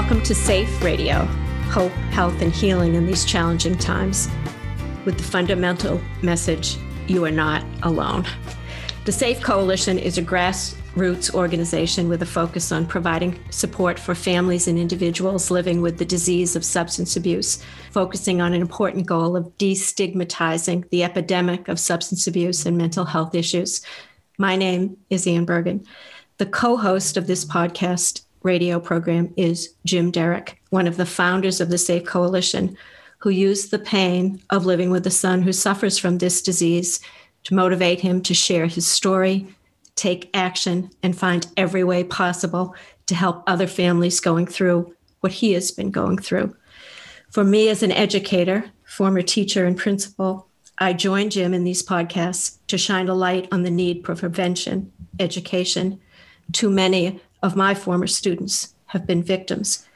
Welcome to Safe Radio Hope, Health, and Healing in these challenging times, with the fundamental message you are not alone. The SAFE Coalition is a grassroots organization with a focus on providing support for families and individuals living with the disease of substance abuse, focusing on an important goal of destigmatizing the epidemic of substance abuse and mental health issues. My name is Anne Bergen. The co host of this podcast radio program is Jim Derick, one of the founders of the Safe Coalition, who used the pain of living with a son who suffers from this disease to motivate him to share his story, take action, and find every way possible to help other families going through what he has been going through. For me, as an educator, former teacher, and principal, I join Jim in these podcasts to shine a light on the need for prevention, education. Too many of my former students have been victims.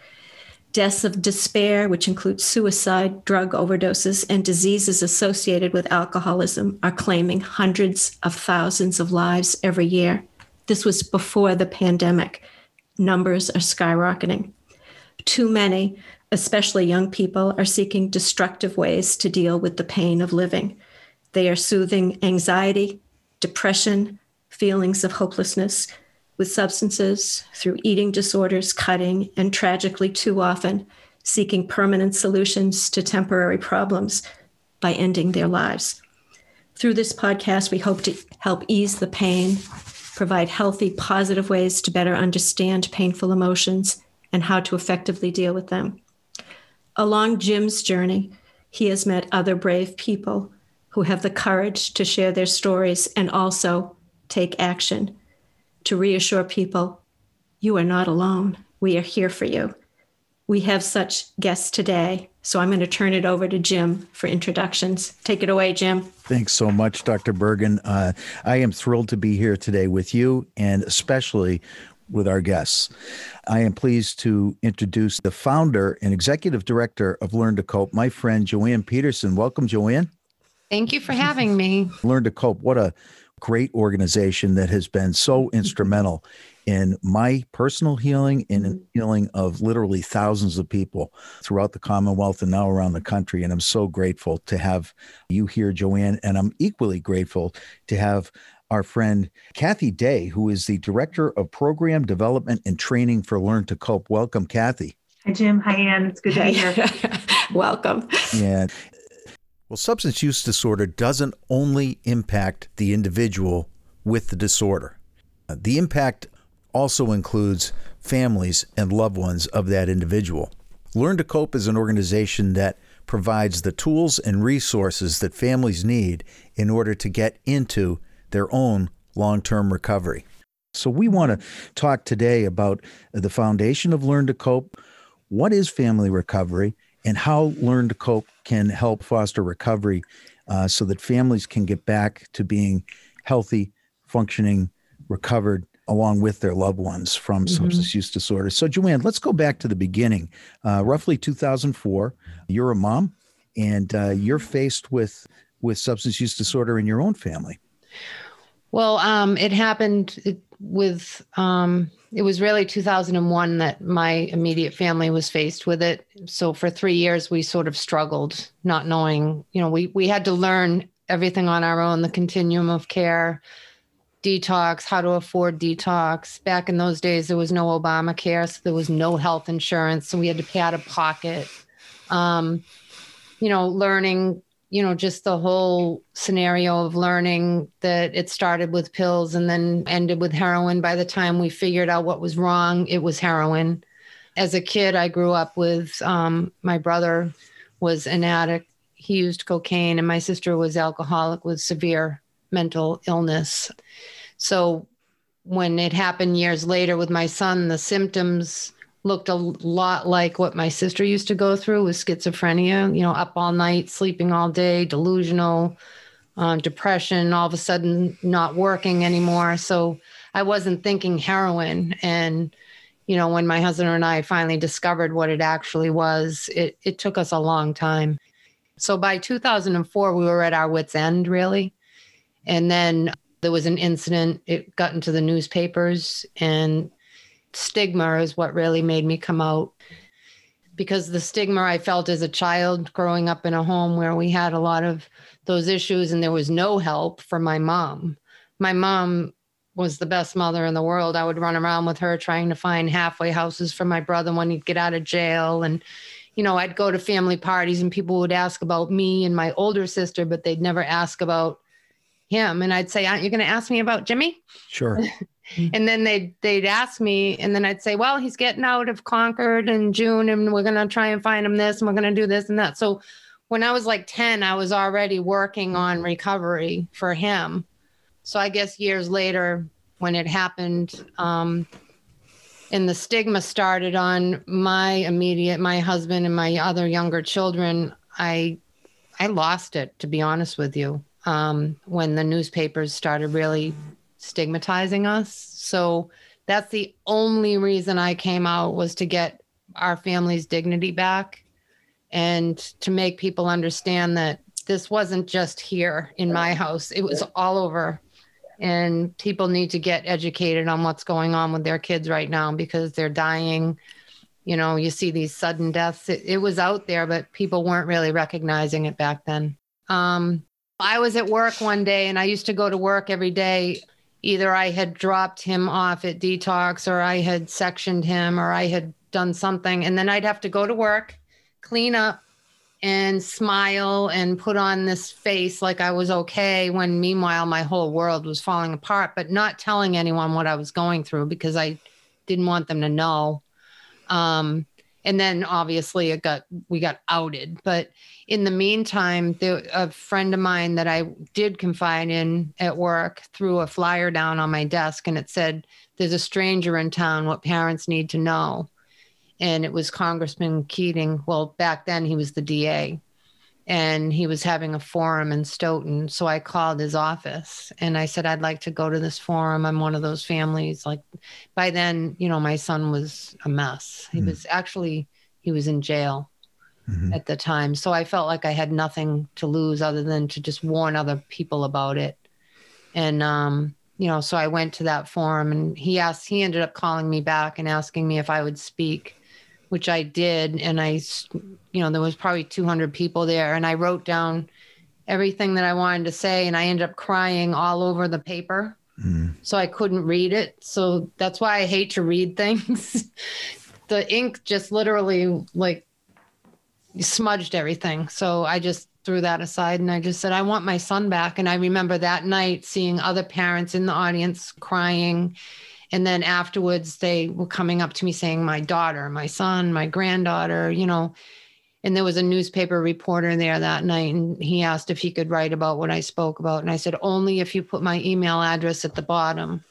Deaths of despair, which include suicide, drug overdoses, and diseases associated with alcoholism, are claiming hundreds of thousands of lives every year. This was before the pandemic. Numbers are skyrocketing. Too many, especially young people, are seeking destructive ways to deal with the pain of living. They are soothing anxiety, depression, feelings of hopelessness, with substances, through eating disorders, cutting, and tragically too often, seeking permanent solutions to temporary problems by ending their lives. Through this podcast, we hope to help ease the pain, provide healthy, positive ways to better understand painful emotions and how to effectively deal with them. Along Jim's journey, he has met other brave people who have the courage to share their stories and also take action to reassure people you are not alone. We are here for you. We have such guests today, so I'm going to turn it over to Jim for introductions. Take it away, Jim. Thanks so much, Dr. Bergen. Uh, I am thrilled to be here today with you and especially with our guests. I am pleased to introduce the founder and executive director of Learn to Cope, my friend Joanne Peterson. Welcome, Joanne. Thank you for having me. Learn to Cope. What a great organization that has been so mm-hmm. instrumental in my personal healing and in mm-hmm. healing of literally thousands of people throughout the Commonwealth and now around the country. And I'm so grateful to have you here, Joanne. And I'm equally grateful to have our friend Kathy Day, who is the Director of Program Development and Training for Learn to Cope. Welcome, Kathy. Hi, Jim. Hi, Anne. It's good to be here. Welcome. Yeah. Well, substance use disorder doesn't only impact the individual with the disorder. Uh, the impact also includes families and loved ones of that individual. Learn to Cope is an organization that provides the tools and resources that families need in order to get into their own long term recovery. So, we want to talk today about the foundation of Learn to Cope. What is family recovery? and how Learn to Cope can help foster recovery uh, so that families can get back to being healthy, functioning, recovered along with their loved ones from mm-hmm. substance use disorder. So, Joanne, let's go back to the beginning. Uh, roughly 2004, you're a mom and uh, you're faced with with substance use disorder in your own family. Well, um, it happened with um, it was really 2001 that my immediate family was faced with it. So for three years, we sort of struggled, not knowing, you know, we, we had to learn everything on our own, the continuum of care, detox, how to afford detox. Back in those days, there was no Obamacare, so there was no health insurance. So we had to pay out of pocket. Um, you know, learning you know, just the whole scenario of learning that it started with pills and then ended with heroin. By the time we figured out what was wrong, it was heroin. As a kid, I grew up with um, my brother was an addict. He used cocaine, and my sister was alcoholic with severe mental illness. So when it happened years later with my son, the symptoms looked a lot like what my sister used to go through with schizophrenia, you know, up all night, sleeping all day, delusional, uh, depression, all of a sudden not working anymore. So I wasn't thinking heroin. And, you know, when my husband and I finally discovered what it actually was, it, it took us a long time. So by 2004, we were at our wits' end, really. And then there was an incident, it got into the newspapers, and stigma is what really made me come out because the stigma I felt as a child growing up in a home where we had a lot of those issues and there was no help for my mom. My mom was the best mother in the world. I would run around with her trying to find halfway houses for my brother when he'd get out of jail. And, you know, I'd go to family parties and people would ask about me and my older sister, but they'd never ask about him. And I'd say, Aren't you going to ask me about Jimmy? Sure. and then they'd they'd ask me, and then I'd say, Well, he's getting out of Concord in June, and we're gonna try and find him this, and we're gonna do this and that. So when I was like 10, I was already working on recovery for him. So I guess years later, when it happened, um, and the stigma started on my immediate, my husband and my other younger children, I, I lost it to be honest with you. Um, when the newspapers started really stigmatizing us, so that's the only reason I came out was to get our family's dignity back and to make people understand that this wasn't just here in my house, it was all over. And people need to get educated on what's going on with their kids right now because they're dying. You know, you see these sudden deaths. It, it was out there, but people weren't really recognizing it back then. Um, I was at work one day and I used to go to work every day. Either I had dropped him off at detox or I had sectioned him or I had done something. And then I'd have to go to work clean up and smile and put on this face like I was okay when meanwhile my whole world was falling apart, but not telling anyone what I was going through because I didn't want them to know. Um, and then obviously it got we got outed. But in the meantime, there, a friend of mine that I did confide in at work threw a flyer down on my desk and it said, There's a stranger in town, what parents need to know and it was Congressman Keating. Well, back then he was the DA, and he was having a forum in Stoughton. So I called his office and I said, I'd like to go to this forum. I'm one of those families. Like by then, you know, my son was a mess. He mm-hmm. was actually he was in jail mm-hmm. at the time. So I felt like I had nothing to lose other than to just warn other people about it. And um, you know, so I went to that forum and he asked, he ended up calling me back and asking me if I would speak which I did. And I, you know, there was probably 200 people there. And I wrote down everything that I wanted to say. And I ended up crying all over the paper. Mm. So I couldn't read it. So that's why I hate to read things. the ink just literally like smudged everything. So I just threw that aside and I just said, I want my son back. And I remember that night seeing other parents in the audience crying and then afterwards they were coming up to me saying my daughter my son my granddaughter you know. And there was a newspaper reporter there that night and he asked if he could write about what i spoke about. And i said only if you put my email address at the bottom.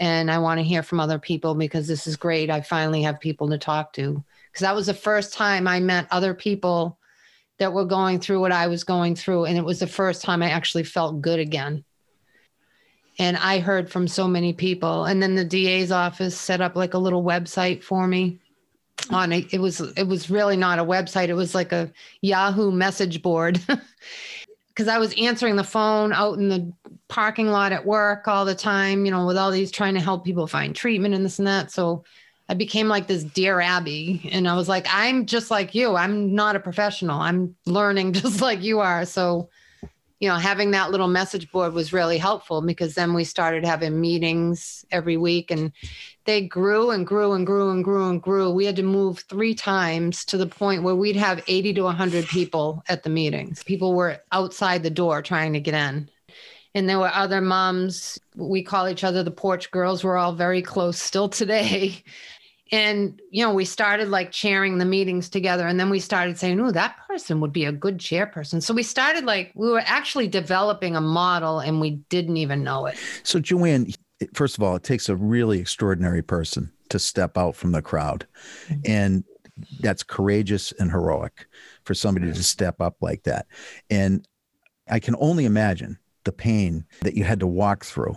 And i want to hear from other people because this is great. I finally have people to talk to. Because that was the first time i met other people that were going through what i was going through. And it was the first time i actually felt good again and I heard from so many people. And then the DA's office set up like a little website for me. On it, it was it was really not a website. It was like a Yahoo message board. Because I was answering the phone out in the parking lot at work all the time, you know, with all these trying to help people find treatment and this and that. So I became like this dear Abby. And I was like, I'm just like you. I'm not a professional. I'm learning just like you are. So you know, having that little message board was really helpful because then we started having meetings every week and they grew and grew and grew and grew and grew. We had to move three times to the point where we'd have 80 to 100 people at the meetings. People were outside the door trying to get in. And there were other moms. We call each other the porch girls. We're all very close still today. and you know we started like chairing the meetings together and then we started saying oh that person would be a good chairperson. So we started like we were actually developing a model and we didn't even know it. So joanne first of all it takes a really extraordinary person to step out from the crowd. Mm-hmm. and that's courageous and heroic for somebody to step up like that. And i can only imagine the pain that you had to walk through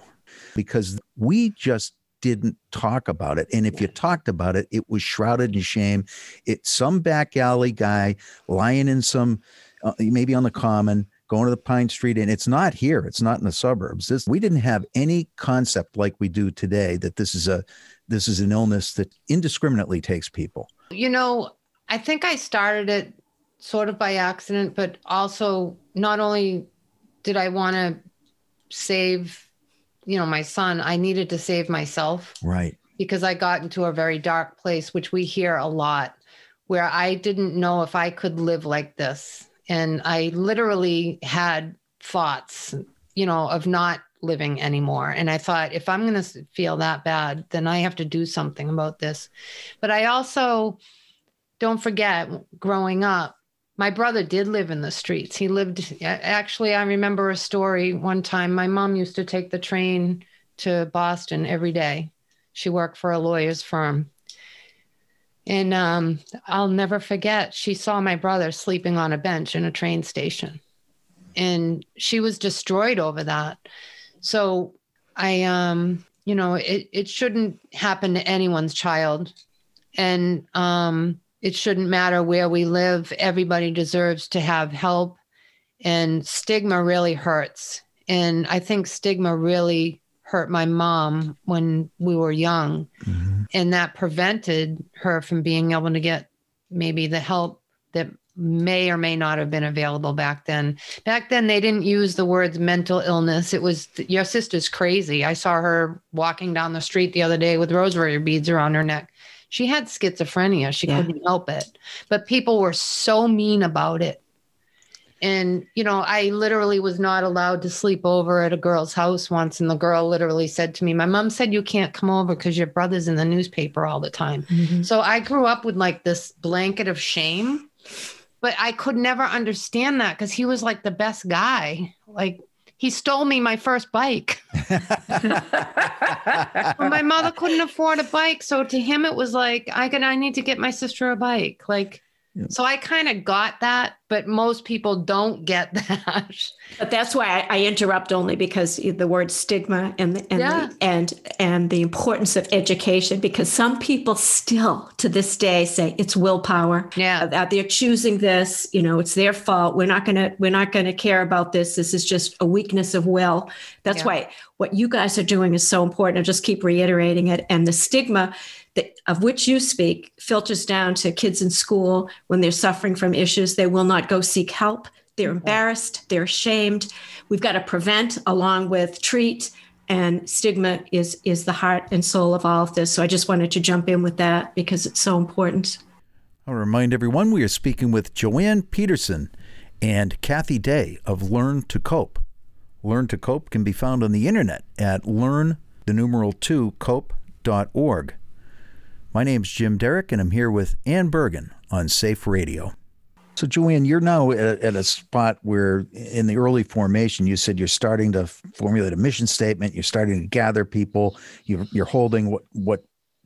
because we just didn't talk about it. And if you talked about it, it was shrouded in shame. It's some back alley guy lying in some, uh, maybe on the common, going to the Pine Street. And it's not here, it's not in the suburbs. This, we didn't have any concept like we do today that this is a this is an illness that indiscriminately takes people? You know, I think I started it sort of by accident, but also not only did I want to save, you know, my son, I needed to save myself. Right. Because I got into a very dark place, which we hear a lot, where I didn't know if I could live like this. And I literally had thoughts, you know, of not living anymore. And I thought, if I'm going to feel that bad, then I have to do something about this. But I also don't forget growing up, my brother did live in the streets. He lived, actually, I remember a story one time. My mom used to take the train to Boston every day. She worked for a lawyer's firm. And um, I'll never forget, she saw my brother sleeping on a bench in a train station. And she was destroyed over that. So I, um, you know, it, it shouldn't happen to anyone's child. And um, it shouldn't matter where we live. Everybody deserves to have help. And stigma really hurts. And I think stigma really hurt my mom when we were young. Mm-hmm. And that prevented her from being able to get maybe the help that may or may not have been available back then. Back then, they didn't use the words mental illness. It was your sister's crazy. I saw her walking down the street the other day with rosary beads around her neck. She had schizophrenia. She yeah. couldn't help it. But people were so mean about it. And, you know, I literally was not allowed to sleep over at a girl's house once. And the girl literally said to me, My mom said you can't come over because your brother's in the newspaper all the time. Mm-hmm. So I grew up with like this blanket of shame but I could never understand that because he was like the best guy. Like he stole me my first bike. my mother couldn't afford a bike, so to him it was like I can I need to get my sister a bike. Like so I kind of got that, but most people don't get that. But that's why I, I interrupt only because the word stigma and the, and, yeah. the, and and the importance of education. Because some people still to this day say it's willpower. Yeah, uh, that they're choosing this. You know, it's their fault. We're not gonna we're not gonna care about this. This is just a weakness of will. That's yeah. why what you guys are doing is so important. I just keep reiterating it. And the stigma that, of which you speak filters down to kids in school when they're suffering from issues. They will not go seek help. They're embarrassed. They're ashamed. We've got to prevent along with treat. And stigma is is the heart and soul of all of this. So I just wanted to jump in with that because it's so important. I'll remind everyone we are speaking with Joanne Peterson and Kathy Day of Learn to Cope. Learn to Cope can be found on the internet at learn the numeral 2 cope.org. My name's Jim Derick, and I'm here with Anne Bergen on Safe Radio. So, Joanne, you're now at, at, a spot where, in the early formation, you said you're starting to formulate a mission statement. You're starting to gather people. You're, you're holding what what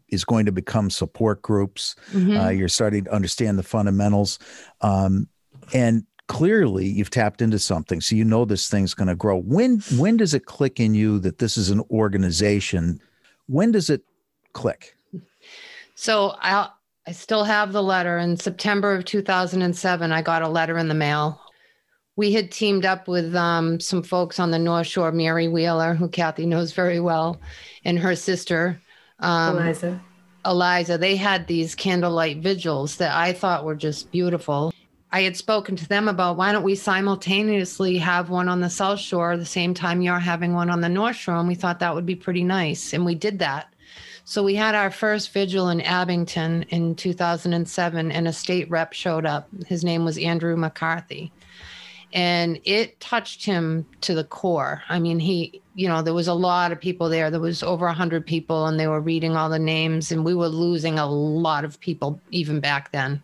is going to become support groups. Mm-hmm. Uh, you're starting to understand the fundamentals, um, and clearly you've tapped into something. So you know this thing's going to grow. When when does it click in you that this is an organization? When does it click? So I I still have the letter. In September of 2007, I got a letter in the mail. We had teamed up with um, some folks on the North Shore, Mary Wheeler, who Kathy knows very well, and her sister, um, Eliza. Eliza. They had these candlelight vigils that I thought were just beautiful. I had spoken to them about why don't we simultaneously have one on the South Shore the same time you're having one on the North Shore? And we thought that would be pretty nice. And we did that. So we had our first vigil in Abington in 2007, and a state rep showed up. His name was Andrew McCarthy. And it touched him to the core. I mean, he, you know, there was a lot of people there. There was over 100 people, and they were reading all the names, and we were losing a lot of people even back then.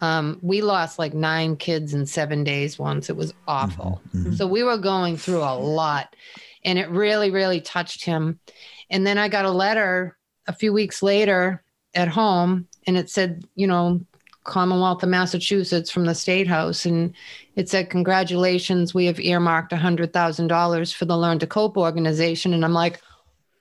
Um, we lost like nine kids in seven days once. It was awful. Mm-hmm, mm-hmm. So we were going through a lot, and it really, really touched him. And then I got a letter a few weeks later at home and it said, you know, Commonwealth of Massachusetts from the State House. And it said, Congratulations, we have earmarked $100,000 for the Learn to Cope organization. And I'm like,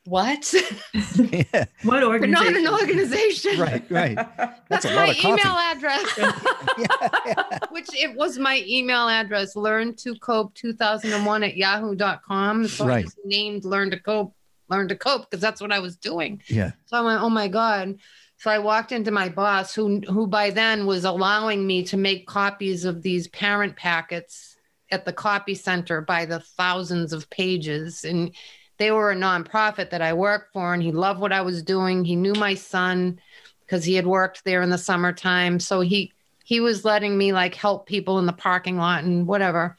what? yeah. What organization? We're not an organization. right, right. That's, That's my email address. yeah, yeah. Which it was my email address, learn to cope 2001 at yahoo.com. So right. I just named learn to cope learn to cope because that's what I was doing. Yeah. So I went, oh my God. So I walked into my boss, who who by then was allowing me to make copies of these parent packets at the copy center by the thousands of pages. And they were a nonprofit that I worked for, and he loved what I was doing. He knew my son because he had worked there in the summertime. So he he was letting me like help people in the parking lot and whatever.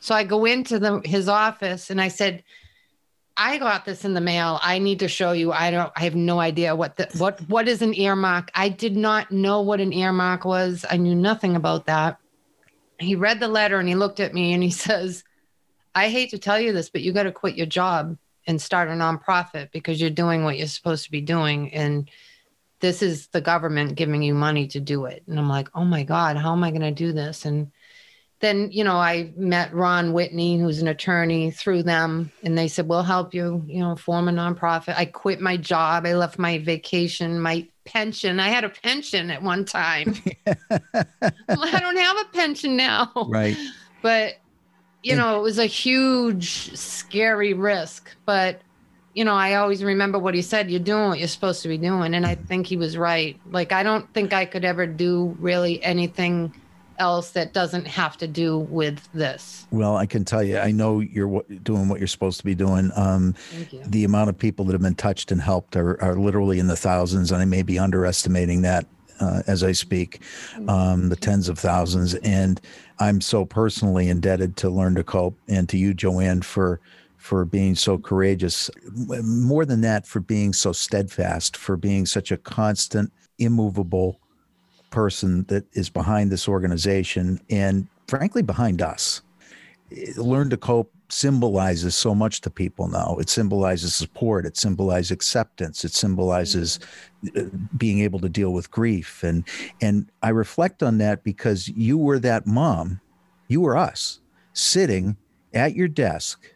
So I go into the his office and I said, I got this in the mail. I need to show you. I don't I have no idea what the what what is an earmark. I did not know what an earmark was. I knew nothing about that. He read the letter and he looked at me and he says, I hate to tell you this, but you got to quit your job and start a nonprofit because you're doing what you're supposed to be doing. And this is the government giving you money to do it. And I'm like, oh my God, how am I going to do this? And then you know i met ron whitney who's an attorney through them and they said we'll help you you know form a nonprofit. I quit my job. I left my vacation my pension. I had a pension at one time. I don't have a pension now. Right. but you know it was a huge scary risk. But you know i always remember what he said you're doing what you're supposed to be doing. And i think he was right. Like i don't think i could ever do really anything else that doesn't have to do with this. Well, I can tell you, I know you're doing what you're supposed to be doing. Um, the amount of people that have been touched and helped are, are literally in the thousands, and I may be underestimating that uh, as I speak, um, the tens of thousands. And I'm so personally indebted to Learn to Cope and to you, Joanne, for for being so courageous. More than that, for being so steadfast, for being such a constant, immovable person that is behind this organization and frankly behind us. Learn to cope symbolizes so much to people now. It symbolizes support, it symbolizes acceptance, it symbolizes uh, being able to deal with grief and and I reflect on that because you were that mom, you were us sitting at your desk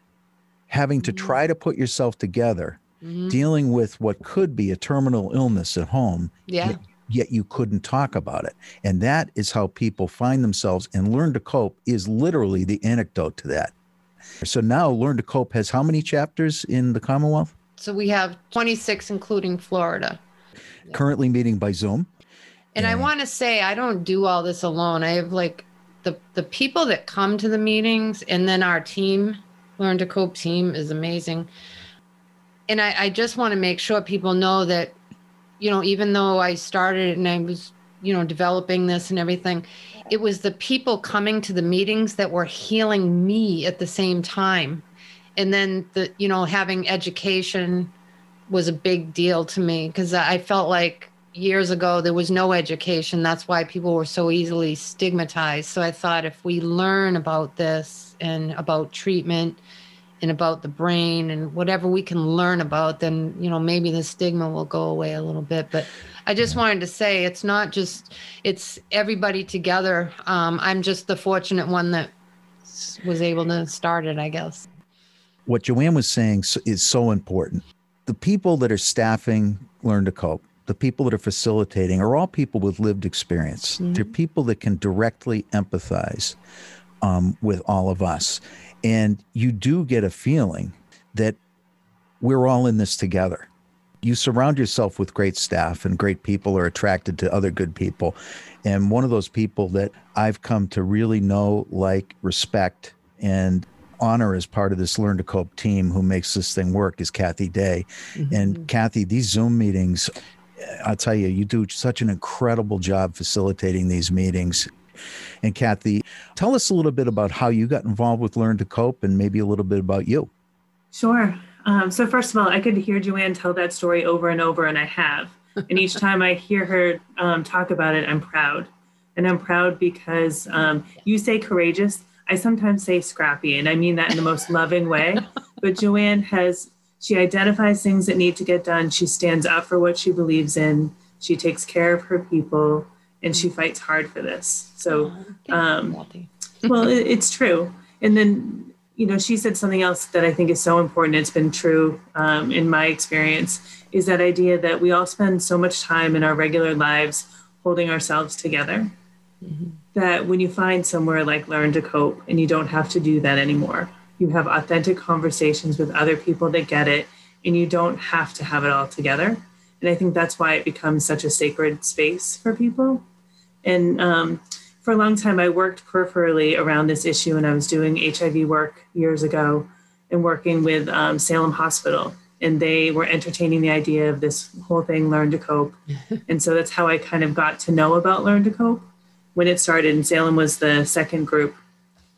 having to try to put yourself together Mhm. dealing with what could be a terminal illness at home Yeah. Yet you couldn't talk about it. And that is how people find themselves and learn to cope is literally the anecdote to that. So now learn to cope has how many chapters in the Commonwealth? So we have 26, including Florida. Currently meeting by Zoom. And I want to say I don't do all this alone. I have like the the people that come to the meetings, and then our team, Learn to Cope team, is amazing. And I, I just want to make sure people know that, you know, even though I started and I was, you know, developing this and everything, it was the people coming to the meetings that were healing me at the same time. And then the, you know, having education was a big deal to me because I felt like years ago there was no education. That's why people were so easily stigmatized. So I thought if we learn about this and about treatment and about the brain and whatever we can learn about, then you know maybe the stigma will go away a little bit. But I just wanted to say it's not just it's everybody together. Um, I'm just the fortunate one that was able to start it, I guess. What Joanne was saying is so important. The people that are staffing Learn to Cope, the people that are facilitating are all people with lived experience. They're people that can directly empathize um, with all of us. And you do get a feeling that we're all in this together. You surround yourself with great staff, and great people are attracted to other good people. And one of those people that I've come to really know, like, respect, and honor as part of this Learn to Cope team who makes this thing work is Kathy Day. Mm-hmm. And Kathy, these Zoom meetings, I'll tell you, you do such an incredible job facilitating these meetings. And Kathy, tell us a little bit about how you got involved with Learn to Cope and maybe a little bit about you. Sure. Um, so first of all, I could hear Joanne tell that story over and over, and I have. And each time I hear her um, talk about it, I'm proud. And I'm proud because um, you say courageous. I sometimes say scrappy, and I mean that in the most loving way. But Joanne has, she identifies things that need to get done. She stands up for what she believes in. She takes care of her people, and she fights hard for this. So, um, well, it, it's true. And then, you know, she said something else that I think is so important. It's been true um, in my experience is that idea that we all spend so much time in our regular lives holding ourselves together that when you find somewhere like Learn to Cope and you don't have to do that anymore, you have authentic conversations with other people that get it and you don't have to have it all together. And I think that's why it becomes such a sacred space for people. And um, for a long time, I worked peripherally around this issue, and I was doing HIV work years ago and working with um, Salem Hospital. And they were entertaining the idea of this whole thing, Learn to Cope. and so that's how I kind of got to know about Learn to Cope when it started. And Salem was the second group,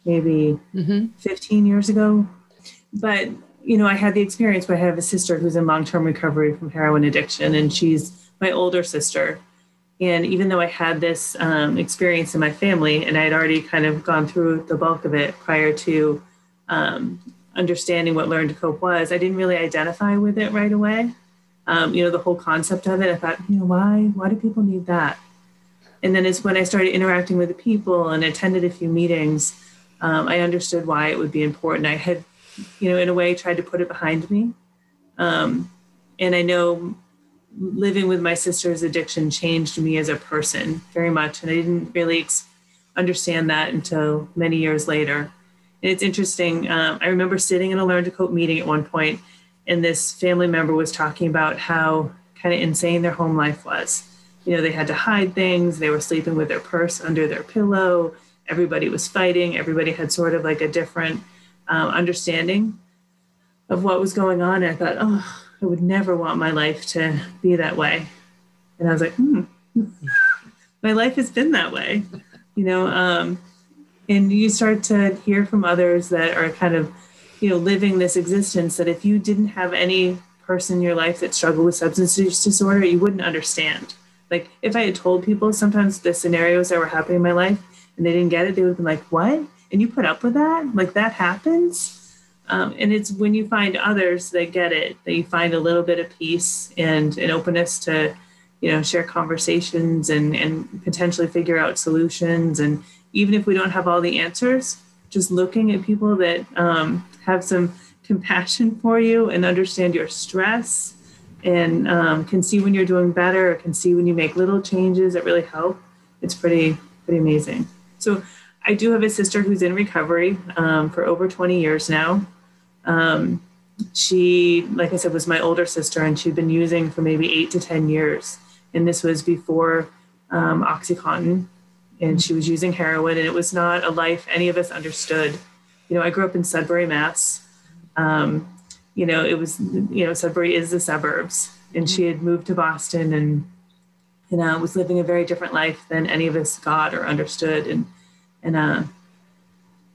maybe mm-hmm. 15 years ago. But, you know, I had the experience where I have a sister who's in long term recovery from heroin addiction, and she's my older sister. And even though I had this um, experience in my family and I had already kind of gone through the bulk of it prior to um, understanding what Learn to Cope was, I didn't really identify with it right away. Um, you know, the whole concept of it, I thought, you know, why, why do people need that? And then it's when I started interacting with the people and attended a few meetings, um, I understood why it would be important. I had, you know, in a way tried to put it behind me. Um, and I know living with my sister's addiction changed me as a person very much. And I didn't really understand that until many years later. And it's interesting. Um, I remember sitting in a Learn to Cope meeting at one point, and this family member was talking about how kind of insane their home life was. You know, they had to hide things, they were sleeping with their purse under their pillow, everybody was fighting, everybody had sort of like a different um, understanding of what was going on. And I thought, oh, I would never want my life to be that way. And I was like, hmm, my life has been that way, you know. Um, and you start to hear from others that are kind of, you know, living this existence that if you didn't have any person in your life that struggled with substance use disorder, you wouldn't understand. Like if I had told people sometimes the scenarios that were happening in my life and they didn't get it, they would have been like, what? And you put up with that? Like that happens? Um, and it's when you find others that get it that you find a little bit of peace and an openness to, you know, share conversations and, and potentially figure out solutions. And even if we don't have all the answers, just looking at people that um, have some compassion for you and understand your stress and um, can see when you're doing better or can see when you make little changes that really help. It's pretty, pretty amazing. So I do have a sister who's in recovery um, for over 20 years now. Um, she, like I said, was my older sister, and she'd been using for maybe eight to 10 years. And this was before um, Oxycontin, and she was using heroin, and it was not a life any of us understood. You know, I grew up in Sudbury, Mass. Um, you know, it was, you know, Sudbury is the suburbs, and she had moved to Boston and, you know, was living a very different life than any of us got or understood. And and uh,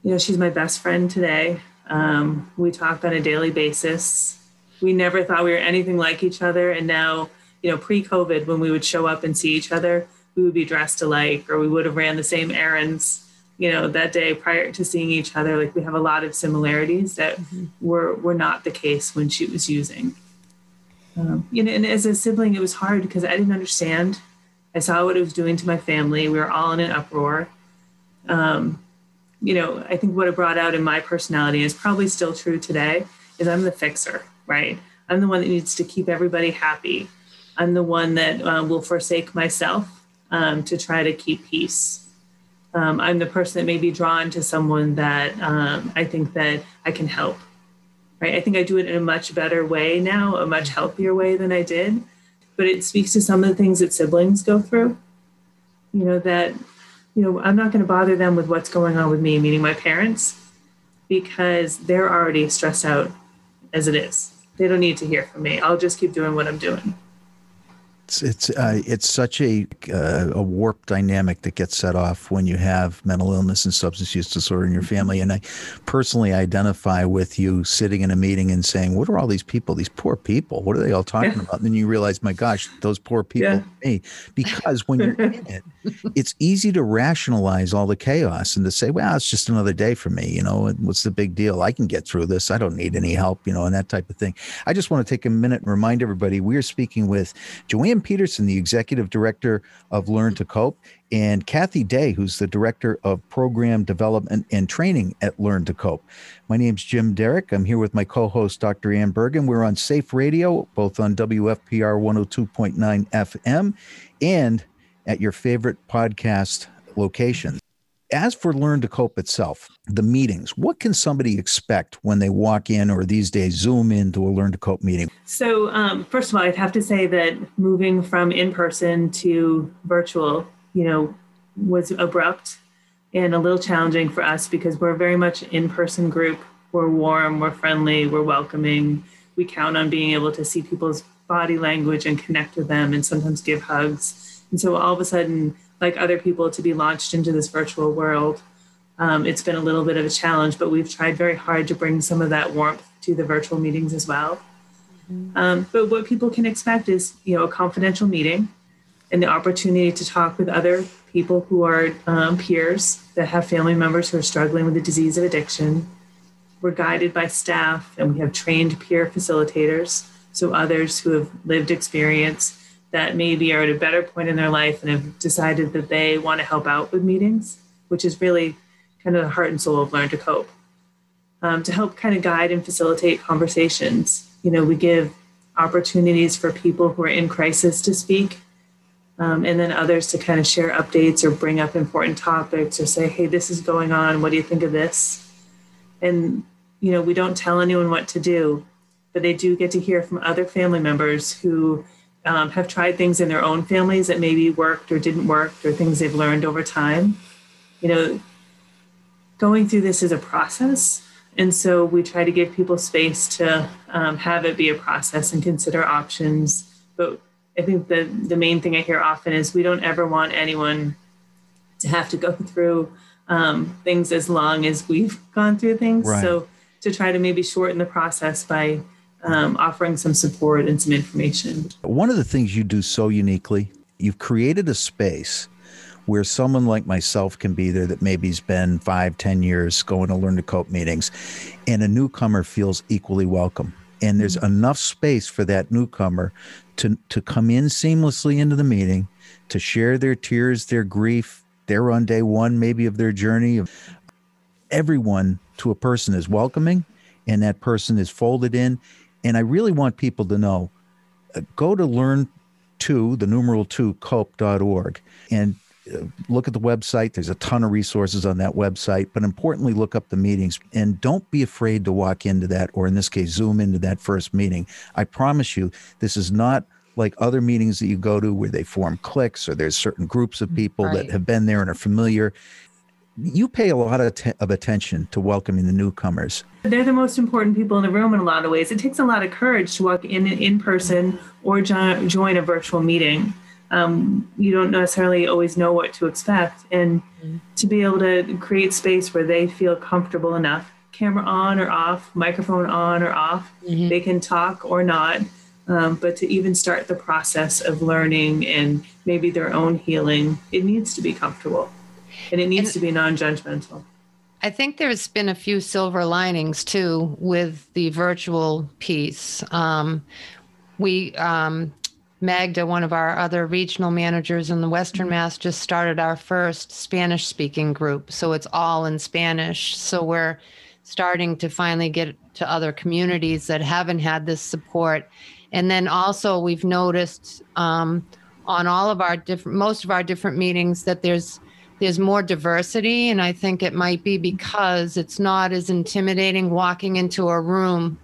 you know she's my best friend today. Um, we talk on a daily basis. We never thought we were anything like each other, and now you know pre-COVID when we would show up and see each other, we would be dressed alike, or we would have ran the same errands. You know that day prior to seeing each other, like we have a lot of similarities that mm-hmm. were were not the case when she was using. Um, you know, and as a sibling, it was hard because I didn't understand. I saw what it was doing to my family. We were all in an uproar um, you know, I think what it brought out in my personality is probably still true today is I'm the fixer, right? I'm the one that needs to keep everybody happy. I'm the one that uh, will forsake myself um, to try to keep peace. Um, I'm the person that may be drawn to someone that um, I think that I can help, right? I think I do it in a much better way now, a much healthier way than I did. But it speaks to some of the things that siblings go through. You know that you know, I'm not going to bother them with what's going on with me, meaning my parents, because they're already stressed out as it is. They don't need to hear from me. I'll just keep doing what I'm doing. It's it's uh, it's such a uh, a warped dynamic that gets set off when you have mental illness and substance use disorder in your family. And I personally identify with you sitting in a meeting and saying, "What are all these people? These poor people? What are they all talking yeah. about?" And then you realize, my gosh, those poor people, yeah. me. Because when you're in it, it's easy to rationalize all the chaos and to say, "Well, it's just another day for me." You know, what's the big deal? I can get through this. I don't need any help. You know, and that type of thing. I just want to take a minute and remind everybody we are speaking with Joanne Peterson, the executive director of Learn to Cope, and Kathy Day, who's the director of program development and training at Learn to Cope. My name's Jim Derick. I'm here with my co host, Dr. Anne Bergen. We're on Safe Radio, both on WFPR 102.9 FM and at your favorite podcast locations. as for Learn to Cope itself, the meetings, what can somebody expect when they walk in or these days Zoom into a Learn to Cope meeting? So, um, first of all, I'd have to say that moving from in person to virtual, you know, was abrupt and a little challenging for us because we're very much in person group. We're warm, we're friendly, we're welcoming. We count on being able to see people's body language and connect with them and sometimes give hugs. And so all of a sudden, like other people, to be launched into this virtual world, um, it's been a little bit of a challenge, but we've tried very hard to bring some of that warmth to the virtual meetings as well. Mm-hmm. Um, but what people can expect is, you know, a confidential meeting and the opportunity to talk with other people who are um, peers that have family members who are struggling with the disease of addiction. We're guided by staff and we have trained peer facilitators, so others who have lived experience that maybe are at a better point in their life and have decided that they want to help out with meetings, which is really kind of the heart and soul of Learn to Cope. Um, to help kind of guide and facilitate conversations. You know, we give opportunities for people who are in crisis to speak um, and then others to kind of share updates or bring up important topics or say, hey, this is going on. What do you think of this? And, you know, we don't tell anyone what to do, but they do get to hear from other family members who um, have tried things in their own families that maybe worked or didn't work or things they've learned over time. You know, going through this is a process. And so we try to give people space to um, have it be a process and consider options. But I think the the main thing I hear often is we don't ever want anyone to have to go through um, things as long as we've gone through things. Right. So to try to maybe shorten the process by um, offering some support and some information. One of the things you do so uniquely, you've created a space where someone like myself can be there that maybe's been five, ten years going to learn to cope meetings, and a newcomer feels equally welcome. And there's mm-hmm. enough space for that newcomer to to come in seamlessly into the meeting, to share their tears, their grief. They're on day one, maybe of their journey. Everyone to a person is welcoming, and that person is folded in. And I really want people to know uh, go to learn to the numeral two cope.org and uh, look at the website. There's a ton of resources on that website, but importantly, look up the meetings and don't be afraid to walk into that, or in this case, zoom into that first meeting. I promise you, this is not like other meetings that you go to where they form cliques or there's certain groups of people right. that have been there and are familiar. You pay a lot of, te- of attention to welcoming the newcomers. They're the most important people in the room in a lot of ways. It takes a lot of courage to walk in in person or jo- join a virtual meeting um, you don't necessarily always know what to expect. And to be able to create space where they feel comfortable enough, camera on or off, microphone on or off, mm-hmm. they can talk or not. Um, but to even start the process of learning and maybe their own healing, it needs to be comfortable and it needs and to be non judgmental. I think there's been a few silver linings too with the virtual piece. Um, we um, Magda, one of our other regional managers in the Western. Mass, just started our first Spanish speaking group. So it's all in Spanish. So we're starting to finally get to other communities that haven't had this support. And then also, we've noticed um, on all of our different, most of our different meetings that there's there's more diversity, and I think it might be because it's not as intimidating walking into a room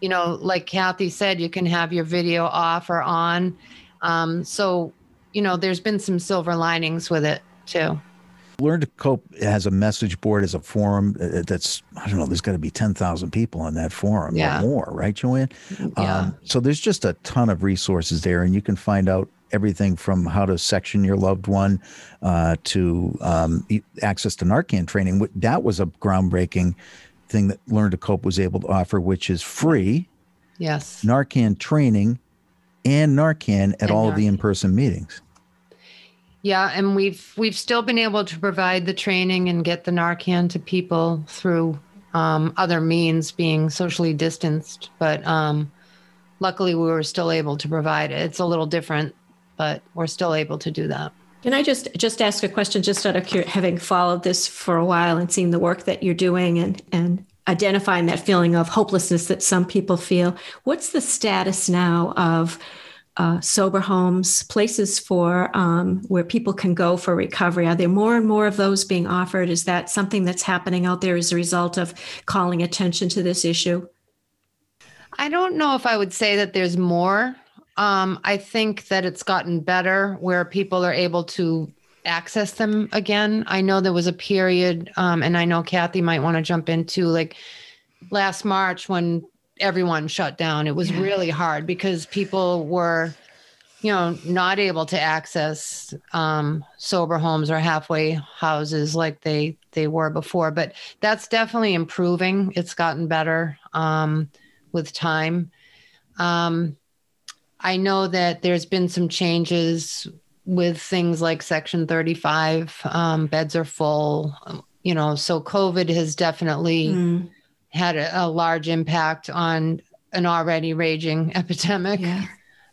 you know, like Kathy said, you can have your video off or on. Um, so, you know, there's been some silver linings with it too. Learn to Cope has a message board as a forum uh, uh, that's, I don't know, there's got to be 10,000 people on that forum yeah. or more, right, Joanne? Yeah. Um, so there's just a ton of resources there, and you can find out everything from how to section your loved one uh, to um, access to Narcan training. That was a groundbreaking thing that Learn to Cope was able to offer, which is free. Yes. Narcan training and Narcan at and all Narcan. of the in-person meetings. Yeah, and we've we've still been able to provide the training and get the Narcan to people through um, other means, being socially distanced. But um, luckily, we were still able to provide it. It's a little different, but we're still able to do that. Can I just just ask a question, just out of having followed this for a while and seeing the work that you're doing and and identifying that feeling of hopelessness that some people feel? What's the status now of uh, sober homes, places for um, where people can go for recovery? Are there more and more of those being offered? Is that something that's happening out there as a result of calling attention to this issue? I don't know if I would say that there's more. Um, I think that it's gotten better where people are able to access them again. I know there was a period, um, and I know Kathy might want to jump into like last March when everyone shut down. It was yeah. really hard because people were, you know, not able to access um, sober homes or halfway houses like they they were before. But that's definitely improving. It's gotten better um, with time. Um, I know that there's been some changes with things like Section 35. Um, beds are full, you know, so COVID has definitely mm. had a, a, large impact on an already raging epidemic. Yeah.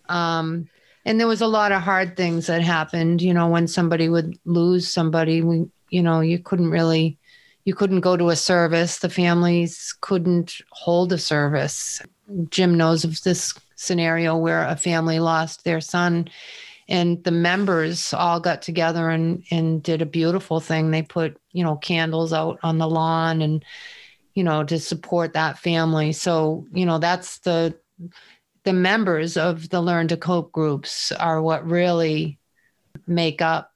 Um, and there was a lot of hard things that happened, you know, when somebody would lose somebody, we, you know, you couldn't really, you couldn't go to a service. The families couldn't hold a service. Jim knows of this scenario where a family lost their son and the members all got together and and did a beautiful thing. They put you know candles out on the lawn and you know to support that family. So you know that's the the members of the learn to cope groups are what really make up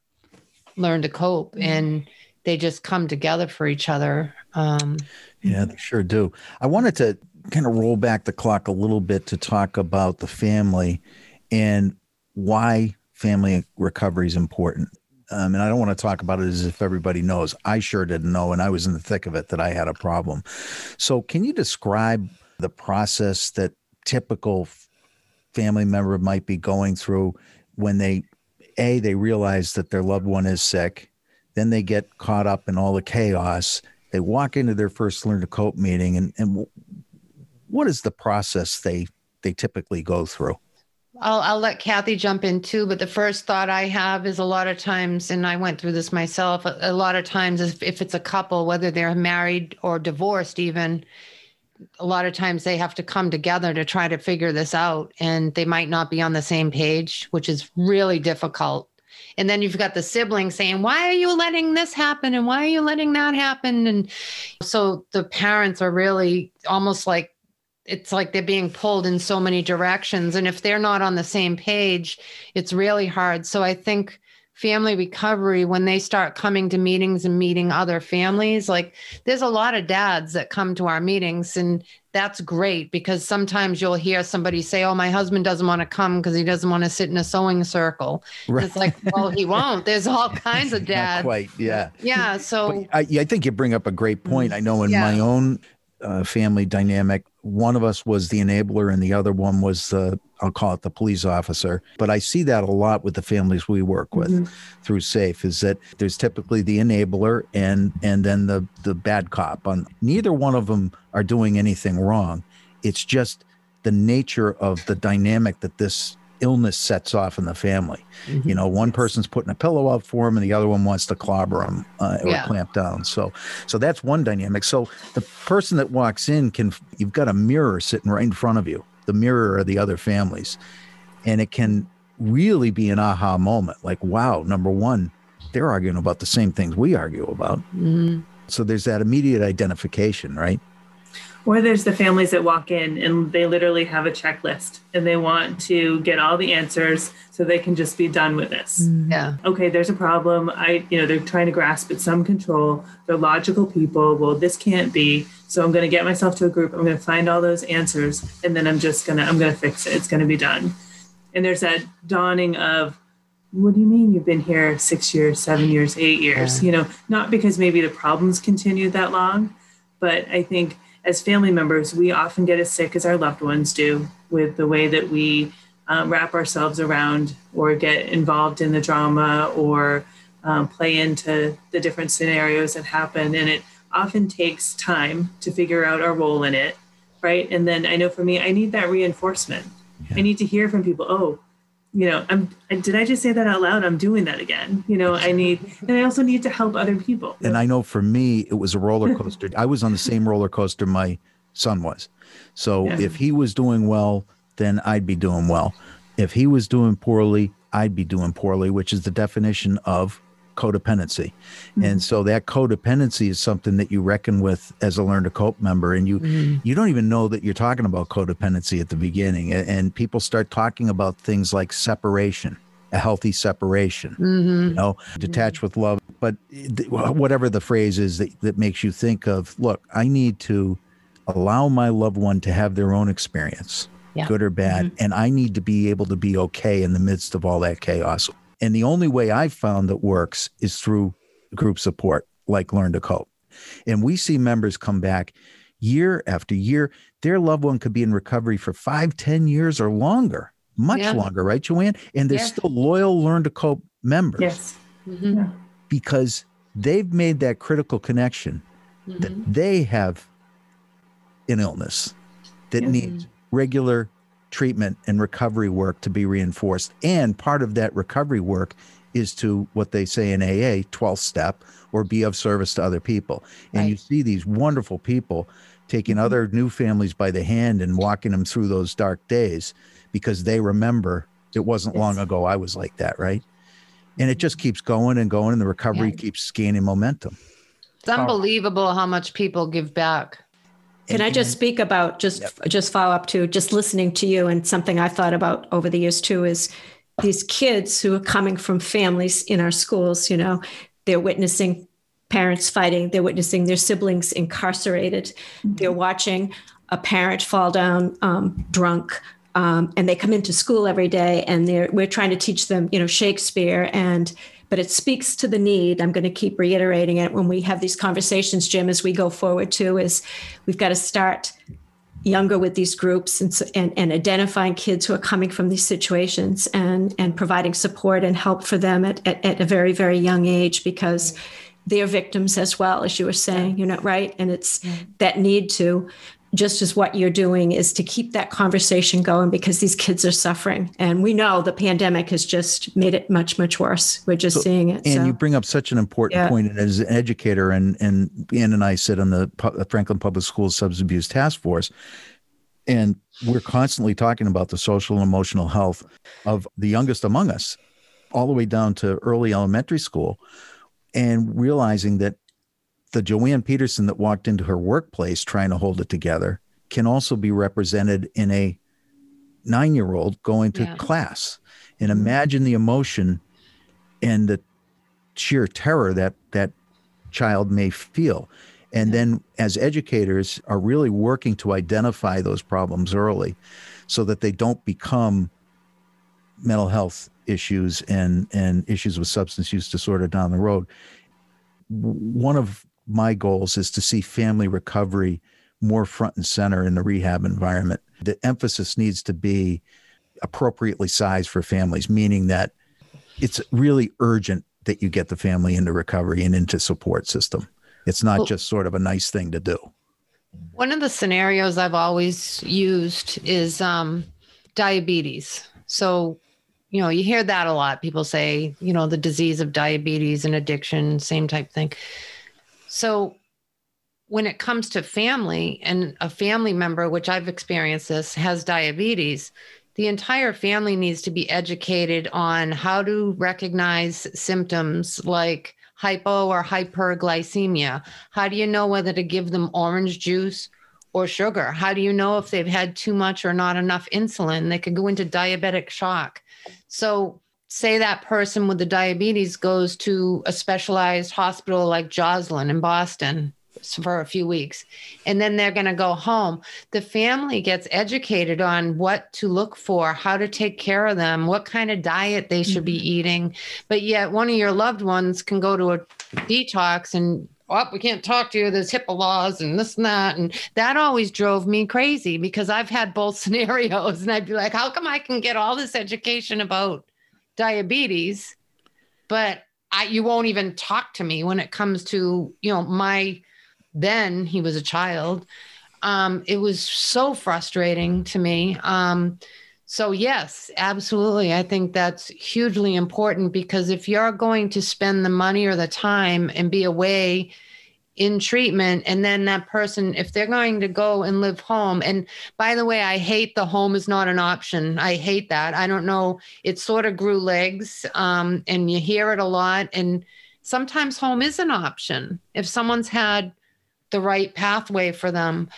learn to cope mm-hmm. and they just come together for each other um, yeah they sure do. I wanted to kind of roll back the clock a little bit to talk about the family and why family recovery is important. Um, and I don't want to talk about it as if everybody knows. I sure didn't know, and I was in the thick of it that I had a problem. So, can you describe the process that typical family member might be going through when they, a, they realize that their loved one is sick, then they get caught up in all the chaos. They walk into their first learn to cope meeting, and, and what is the process they they typically go through? I'll, I'll let Kathy jump in too, but the first thought I have is a lot of times, and I went through this myself, a, a lot of times if, if it's a couple, whether they're married or divorced, even, a lot of times they have to come together to try to figure this out and they might not be on the same page, which is really difficult. And then you've got the siblings saying, Why are you letting this happen? And why are you letting that happen? And so the parents are really almost like it's like they're being pulled in so many directions and if they're not on the same page it's really hard so i think family recovery when they start coming to meetings and meeting other families like there's a lot of dads that come to our meetings and that's great because sometimes you'll hear somebody say oh my husband doesn't want to come because he doesn't want to sit in a sewing circle right. it's like well he won't there's all kinds of dads Not quite yeah yeah so I, I, think you bring up a great point i know in yeah. my own uh, family dynamic. One of us was the enabler, and the other one was the I'll call it the police officer. But I see that a lot with the families we work with mm-hmm. through SAFE. Is that there's typically the enabler and and then the the bad cop. On neither one of them are doing anything wrong. It's just the nature of the dynamic that this illness sets off in the family. Mm-hmm. You know, one person's putting a pillow up for him, and the other one wants to clobber him uh, or yeah. clamp down. So, so that's one dynamic. So the person that walks in can you've got a mirror sitting right in front of you. The mirror of the other families, and it can really be an aha moment. Like, wow, number one, they're arguing about the same things we argue about. Mm-hmm. So there's that immediate identification, right? Or there's the families that walk in and they literally have a checklist and they want to get all the answers so they can just be done with this. Mm. Yeah. Okay, there's a problem. I, you know, they're trying to grasp at some control. They're logical people. Well, this can't be. So I'm going to get myself to a group. I'm going to find all those answers and then I'm just going to, I'm going to fix it. It's going to be done. And there's that dawning of, what do you mean you've been here six years, seven years, eight years? Yeah. You know, not because maybe the problems continue that long, but I think as family members, we often get as sick as our loved ones do with the way that we um, wrap ourselves around or get involved in the drama or um, play into the different scenarios that happen. And it often takes time to figure out our role in it, right? And then I know for me, I need that reinforcement. Yeah. I need to hear from people, oh, you know i'm did i just say that out loud? I'm doing that again. You know i need and i also need to help other people. And i know for me it was a roller coaster. I was on the same roller coaster my son was. So yeah. if he was doing well then i'd be doing well. If he was doing poorly, I'd be doing poorly, which is the definition of codependency. Mm-hmm. And so that codependency is something that you reckon with as a learn to cope member and you mm-hmm. you don't even know that you're talking about codependency at the beginning and people start talking about things like separation a healthy separation mm-hmm. you know detach with love but whatever the phrase is that, that makes you think of look i need to allow my loved one to have their own experience yeah. good or bad mm-hmm. and i need to be able to be okay in the midst of all that chaos and the only way I've found that works is through group support, like Learn to Cope. And we see members come back year after year. Their loved one could be in recovery for five, ten years or longer, much yeah. longer, right, Joanne? And they're yeah. still loyal Learn to Cope members. Yes. Mm-hmm. Because they've made that critical connection mm-hmm. that they have an illness that needs regular treatment and recovery work to be reinforced. And part of that recovery work is to what they say in AA, 12th step, or be of service to other people. And right. you see these wonderful people taking mm-hmm. other new families by the hand and walking them through those dark days because they remember it wasn't yes. long ago I was like that, right? And it just keeps going and going, and the recovery yeah. keeps gaining momentum. It's unbelievable how much people give back. Can I just speak about just yep. just follow up to just listening to you and something I've thought about over the years too is these kids who are coming from families in our schools, you know, they're witnessing parents fighting, they're witnessing their siblings incarcerated, mm-hmm. they're watching a parent fall down um, drunk. Um, and they come into school every day and they're we're trying to teach them, you know, Shakespeare and but it speaks to the need. I'm going to keep reiterating it when we have these conversations, Jim, as we go forward too, is we've got to start younger with these groups and, and, and identifying kids who are coming from these situations and, and providing support and help for them at, at, at a very, very young age because they're victims as well, as you were saying, you know, right? And it's that need to just as what you're doing is to keep that conversation going because these kids are suffering and we know the pandemic has just made it much much worse we're just so, seeing it and so. you bring up such an important yeah. point as an educator and and Anne and I sit on the Franklin Public Schools Substance Abuse Task Force and we're constantly talking about the social and emotional health of the youngest among us all the way down to early elementary school and realizing that the Joanne Peterson that walked into her workplace trying to hold it together can also be represented in a nine year old going to yeah. class. And imagine the emotion and the sheer terror that that child may feel. And then, as educators, are really working to identify those problems early so that they don't become mental health issues and, and issues with substance use disorder down the road. One of my goals is to see family recovery more front and center in the rehab environment. The emphasis needs to be appropriately sized for families, meaning that it's really urgent that you get the family into recovery and into support system. It's not well, just sort of a nice thing to do. One of the scenarios I've always used is um, diabetes. So, you know, you hear that a lot. People say, you know, the disease of diabetes and addiction, same type thing. So when it comes to family and a family member, which I've experienced this, has diabetes, the entire family needs to be educated on how to recognize symptoms like hypo or hyperglycemia. How do you know whether to give them orange juice or sugar? How do you know if they've had too much or not enough insulin? They could go into diabetic shock. So say that person with the diabetes goes to a specialized hospital like Joslin in Boston for a few weeks and then they're going to go home the family gets educated on what to look for how to take care of them what kind of diet they should mm-hmm. be eating but yet one of your loved ones can go to a detox and oh, we can't talk to you. There's HIPAA laws and this and that. And that always drove me crazy because I've had both scenarios. And I'd be like, how come I can get all this education about diabetes, but I, you won't even talk to me when it comes to, you know, my, then he was a child. Um, it was so frustrating to me. Um, so, yes, absolutely. I think that's hugely important because if you're going to spend the money or the time and be away in treatment and then that person if they're going to go and live home and by the way i hate the home is not an option. I hate that. I don't know. It sort of grew legs um, and you hear it a lot and sometimes home is an option if someone's had the right pathway for them.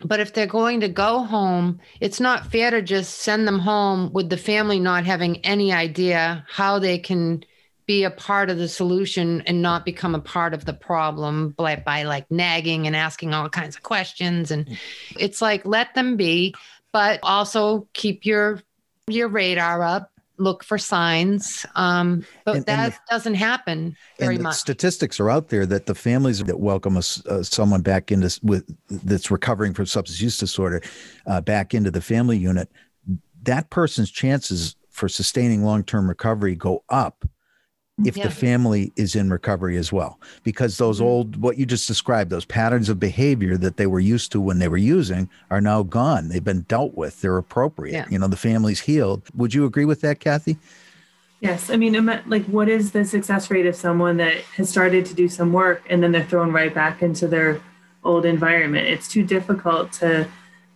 But if they're going to go home it's not fair to just send them home with the family not having any idea how they can be a part of the solution and not become a part of the problem by, by like nagging and asking all kinds of questions and mm. it's like let them be but also keep your your radar up look for signs um, but and, that and the, doesn't happen very much statistics are out there that the families that welcome uh, someone back into with that's recovering from substance use disorder uh, back into the family unit that person's chances for sustaining long-term recovery go up if yeah. the family is in recovery as well because those mm-hmm. old what you just described those patterns of behavior that they were used to when they were using are now gone. They've been dealt with. They're appropriate. Yeah. you know the family's healed. Would you agree with that kathy? Yes. I mean like what is the success rate of someone that has started to do some work and then they're thrown right back into their old environment? It's too difficult to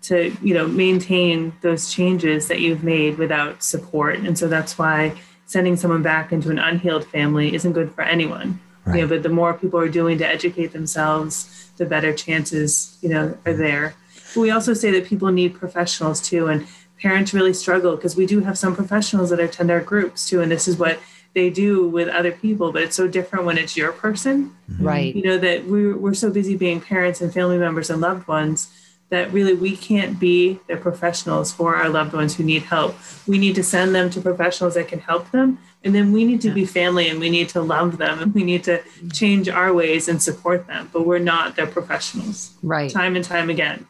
to you know maintain those changes that you've made without support. And so that's why sending someone back into an unhealed family isn't good for anyone. Right. You know, but the more people are doing to educate themselves, the better chances, you know, are there. But we also say that people need professionals too. And parents really struggle because we do have some professionals that attend our groups too. And this is what they do with other people, but it's so different when it's your person. Mm-hmm. Right. You know, that we're, we're so busy being parents and family members and loved ones that really we can't be the professionals for our loved ones who need help. We need to send them to professionals that can help them. And then we need to be family and we need to love them and we need to change our ways and support them. But we're not their professionals. Right. Time and time again.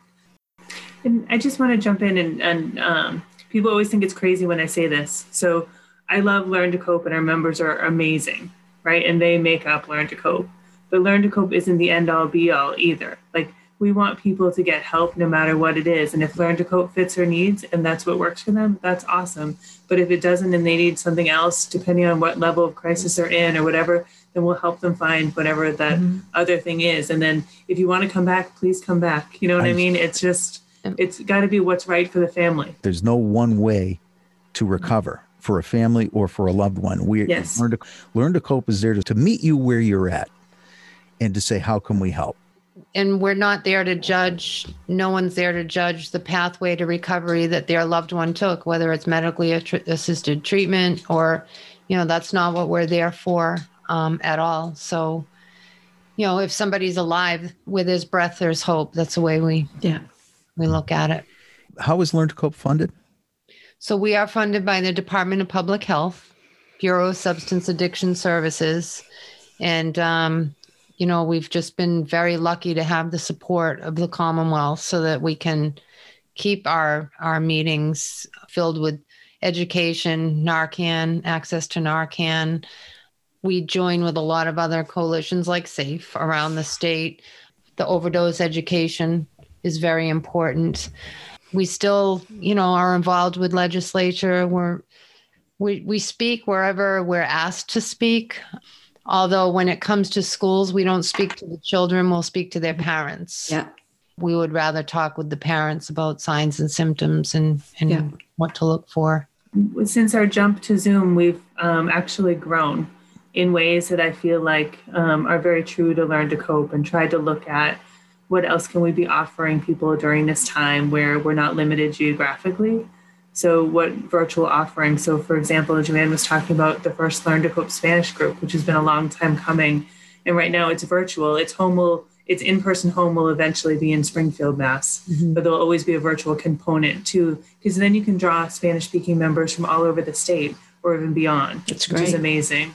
And I just want to jump in and, and um, people always think it's crazy when I say this. So I love Learn to Cope and our members are amazing, right? And they make up Learn to Cope. But Learn to Cope isn't the end all be all either. Like we want people to get help no matter what it is. And if Learn to Cope fits their needs and that's what works for them, that's awesome. But if it doesn't and they need something else, depending on what level of crisis they're in or whatever, then we'll help them find whatever that mm-hmm. other thing is. And then if you want to come back, please come back. You know what I, I mean? It's just, it's got to be what's right for the family. There's no one way to recover for a family or for a loved one. We yes. learn to learn to cope is there to, to meet you where you're at and to say, how can we help? And we're not there to judge no one's there to judge the pathway to recovery that their loved one took whether it's medically assisted treatment or you know that's not what we're there for um, at all. So you know if somebody's alive with his breath there's hope. That's the way we yeah. we look at it. How is learn to cope funded? So we are funded by the department of public health bureau of substance addiction services and um, you know, we've just been very lucky to have the support of the Commonwealth so that we can keep our our meetings filled with education, Narcan, access to Narcan. We join with a lot of other coalitions like SAFE around the state. The overdose education is very important. We still, you know, are involved with legislature. We're we we speak wherever we're asked to speak. Although when it comes to schools, we don't speak to the children, we'll speak to their parents. Yeah. We would rather talk with the parents about signs and symptoms and, and yeah. what to look for. Since our jump to Zoom, we've um, actually grown in ways that I feel like um, are very true to learn to cope and try to look at what else can we be offering people during this time where we're not limited geographically so, what virtual offerings? So, for example, Joanne was talking about the first Learn to Cope Spanish group, which has been a long time coming. And right now it's virtual. Its home will, its in-person home will eventually be in Springfield, Mass. Mm-hmm. But there'll always be a virtual component too, because then you can draw Spanish-speaking members from all over the state or even beyond, That's which great. is amazing.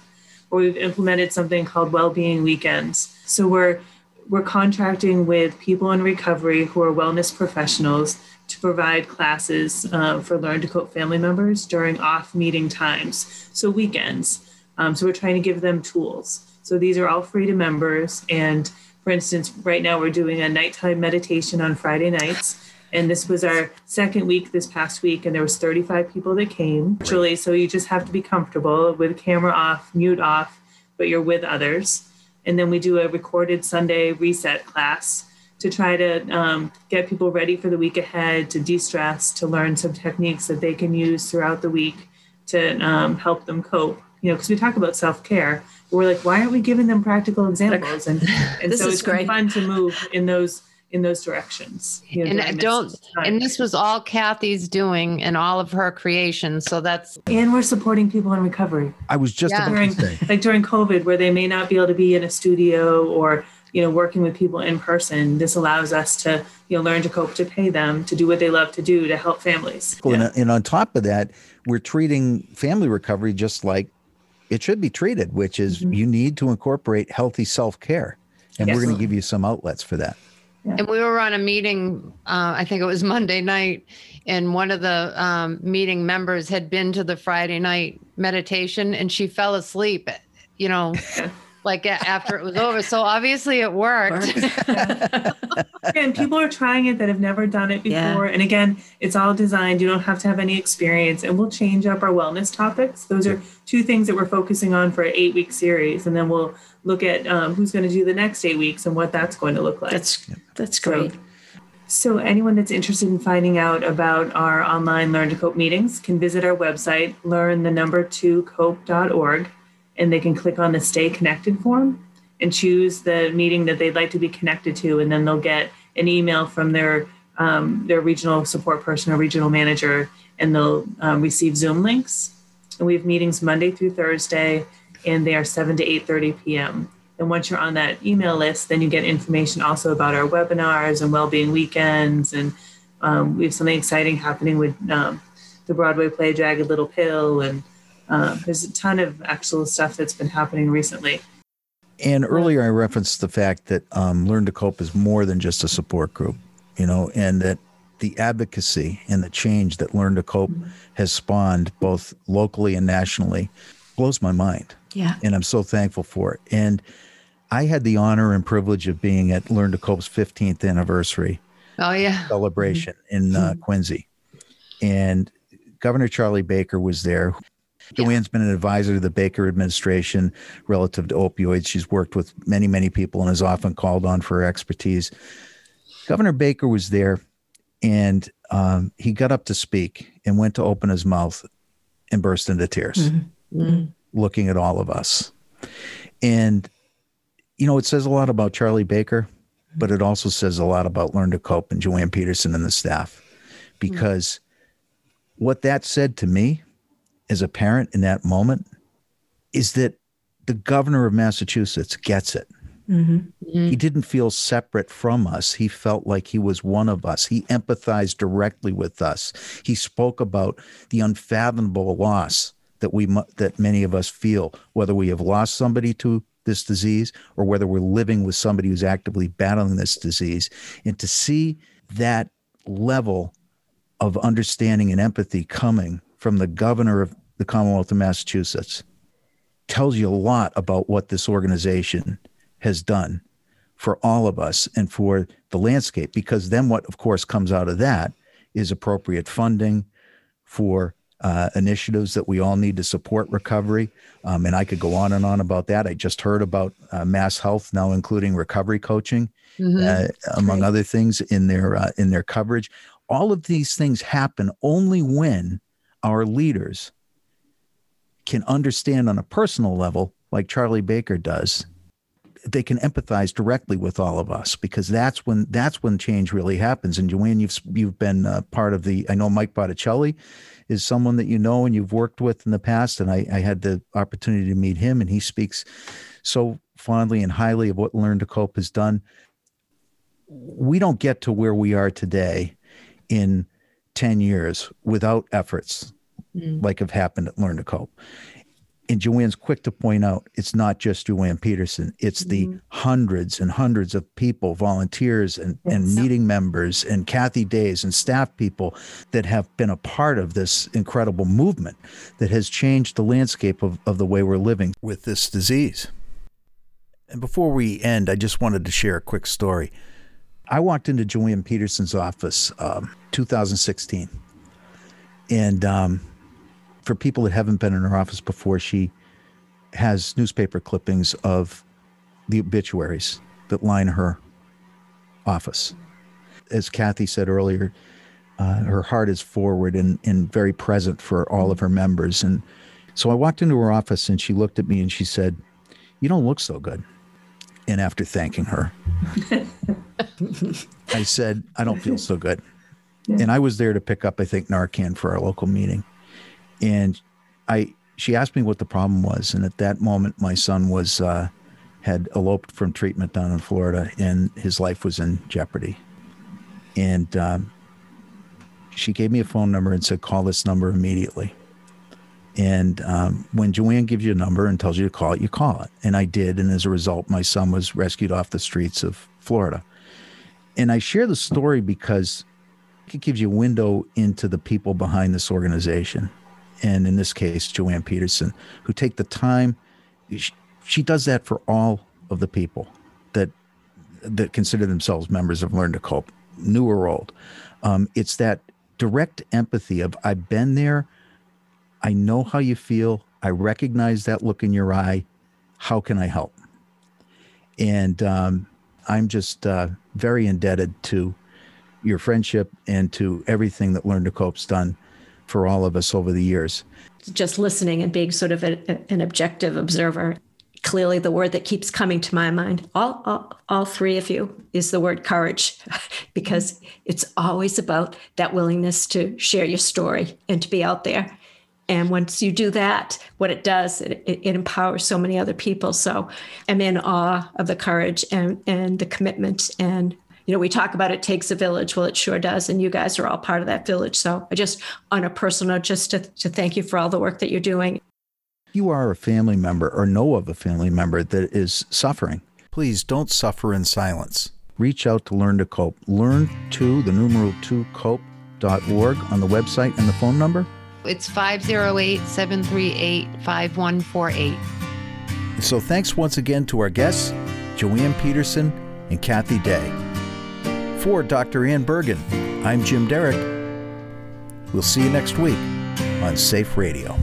Or we've implemented something called Wellbeing Weekends. So we're we're contracting with people in recovery who are wellness professionals to provide classes uh, for Learn to Cope family members during off meeting times, so weekends. Um, so we're trying to give them tools. So these are all free to members. And for instance, right now we're doing a nighttime meditation on Friday nights. And this was our second week this past week, and there was 35 people that came virtually. So you just have to be comfortable with camera off, mute off, but you're with others. And then we do a recorded Sunday reset class to try to um, get people ready for the week ahead, to de stress, to learn some techniques that they can use throughout the week to um, help them cope. You know, because we talk about self care, we're like, why aren't we giving them practical examples? And and This so is great. fun to move in those in those directions. you know, And I this don't, time. and this was all Kathy's doing and all of her creations. So that's, and we're supporting people in recovery. I was just Yeah. during like during COVID, where they may not be able to be in a studio or you know working with people in person. This allows us to you know learn to cope, to pay them, to do what they love to do, to help families. And, Yeah. and on top of that, we're treating family recovery just like it should be treated, which is you need to incorporate healthy self care. And we're going to give you some outlets for that. and we were on a meeting, uh, I think it was Monday night, and one of the um, meeting members had been to the Friday night meditation and she fell asleep, you know, like after it was over. So obviously it worked. and people are trying it that have never done it Yeah. before. And again, it's all designed. You don't have to have any experience, and we'll change up our wellness topics. Those are two things that we're focusing on for an eight-week series, and then we'll look at um, who's going to do the next eight weeks and what that's going to look like. That's that's So- great. So, anyone that's interested in finding out about our online Learn to Cope meetings can visit our website, learn the number two cope.org, and they can click on the Stay Connected form and choose the meeting that they'd like to be connected to. And then they'll get an email from their, um, their regional support person or regional manager, and they'll um, receive Zoom links. And we have meetings Monday through Thursday, and they are 7 to 8.30 p.m. And once you're on that email list, then you get information also about our webinars and well-being weekends. And um, we have something exciting happening with um, the Broadway play Jagged Little Pill. And um, there's a ton of actual stuff that's been happening recently. And earlier, I referenced the fact that um, Learn to Cope is more than just a support group, you know, and that the advocacy and the change that Learn to Cope has spawned both locally and nationally blows my mind. Yeah. And I'm so thankful for it. And I had the honor and privilege of being at Learn to Cope's 15th anniversary Oh, yeah. celebration in uh, Quincy. And Governor Charlie Baker was there. Joanne's been an advisor to the Baker administration relative to opioids. She's worked with many, many people and is often called on for her expertise. Governor Baker was there and um, he got up to speak and went to open his mouth and burst into tears, mm-hmm. Mm-hmm. looking at all of us. And, you know, it says a lot about Charlie Baker, but it also says a lot about Learn to Cope and Joanne Peterson and the staff. Mm-hmm. Because what that said to me as a parent in that moment is that the governor of Massachusetts gets it. Mm-hmm. Mm-hmm. He didn't feel separate from us. He felt like he was one of us. He empathized directly with us. He spoke about the unfathomable loss that we that many of us feel, whether we have lost somebody to this disease or whether we're living with somebody who's actively battling this disease. And to see that level of understanding and empathy coming from the governor of the Commonwealth of Massachusetts tells you a lot about what this organization has done for all of us and for the landscape. Because then, what of course comes out of that is appropriate funding for uh, initiatives that we all need to support recovery. Um, and I could go on and on about that. I just heard about uh, Mass Health now including recovery coaching, uh, among other things in their uh, in their coverage. All of these things happen only when our leaders can understand on a personal level, like Charlie Baker does, they can empathize directly with all of us because that's when that's when change really happens. And Joanne, you've you've been uh, part of the. I know Mike Botticelli is someone that you know and you've worked with in the past, and I, I had the opportunity to meet him, and he speaks so fondly and highly of what Learn to Cope has done. We don't get to where we are today in ten years without efforts like have happened at Learn to Cope and Joanne's quick to point out it's not just Joanne Peterson, it's the hundreds and hundreds of people, volunteers and, and meeting members and Kathy Days and staff people that have been a part of this incredible movement that has changed the landscape of, of the way we're living with this disease. And before we end, I just wanted to share a quick story. I walked into Joanne Peterson's office um, 2016. And um, for people that haven't been in her office before, she has newspaper clippings of the obituaries that line her office. As Kathy said earlier, uh, her heart is forward and, and very present for all of her members. And so I walked into her office and she looked at me and she said, You don't look so good. And after thanking her, I said, I don't feel so good. And I was there to pick up, I think, Narcan for our local meeting. And I, she asked me what the problem was. And at that moment, my son was, uh, had eloped from treatment down in Florida and his life was in jeopardy. And um, she gave me a phone number and said, call this number immediately. And um, when Joanne gives you a number and tells you to call it, you call it. And I did. And as a result, my son was rescued off the streets of Florida. And I share the story because it gives you a window into the people behind this organization. And in this case, Joanne Peterson, who take the time. She, she does that for all of the people that that consider themselves members of Learn to Cope, new or old. Um, it's that direct empathy of I've been there, I know how you feel, I recognize that look in your eye. How can I help? And um, I'm just uh, very indebted to your friendship and to everything that Learn to Cope's done for all of us over the years. Just listening and being sort of a, an objective observer clearly the word that keeps coming to my mind all, all, all three of you is the word courage because it's always about that willingness to share your story and to be out there and once you do that what it does it, it, empowers so many other people so i'm in awe of the courage and, and the commitment and you know we talk about it takes a village well it sure does and you guys are all part of that village so i just on a personal note just to, to thank you for all the work that you're doing you are a family member or know of a family member that is suffering, please don't suffer in silence. Reach out to Learn to Cope. Learn to the numeral 2 cope.org on the website and the phone number. It's 508 738 5148. So thanks once again to our guests, Joanne Peterson and Kathy Day. For Dr. Anne Bergen, I'm Jim Derick. We'll see you next week on Safe Radio.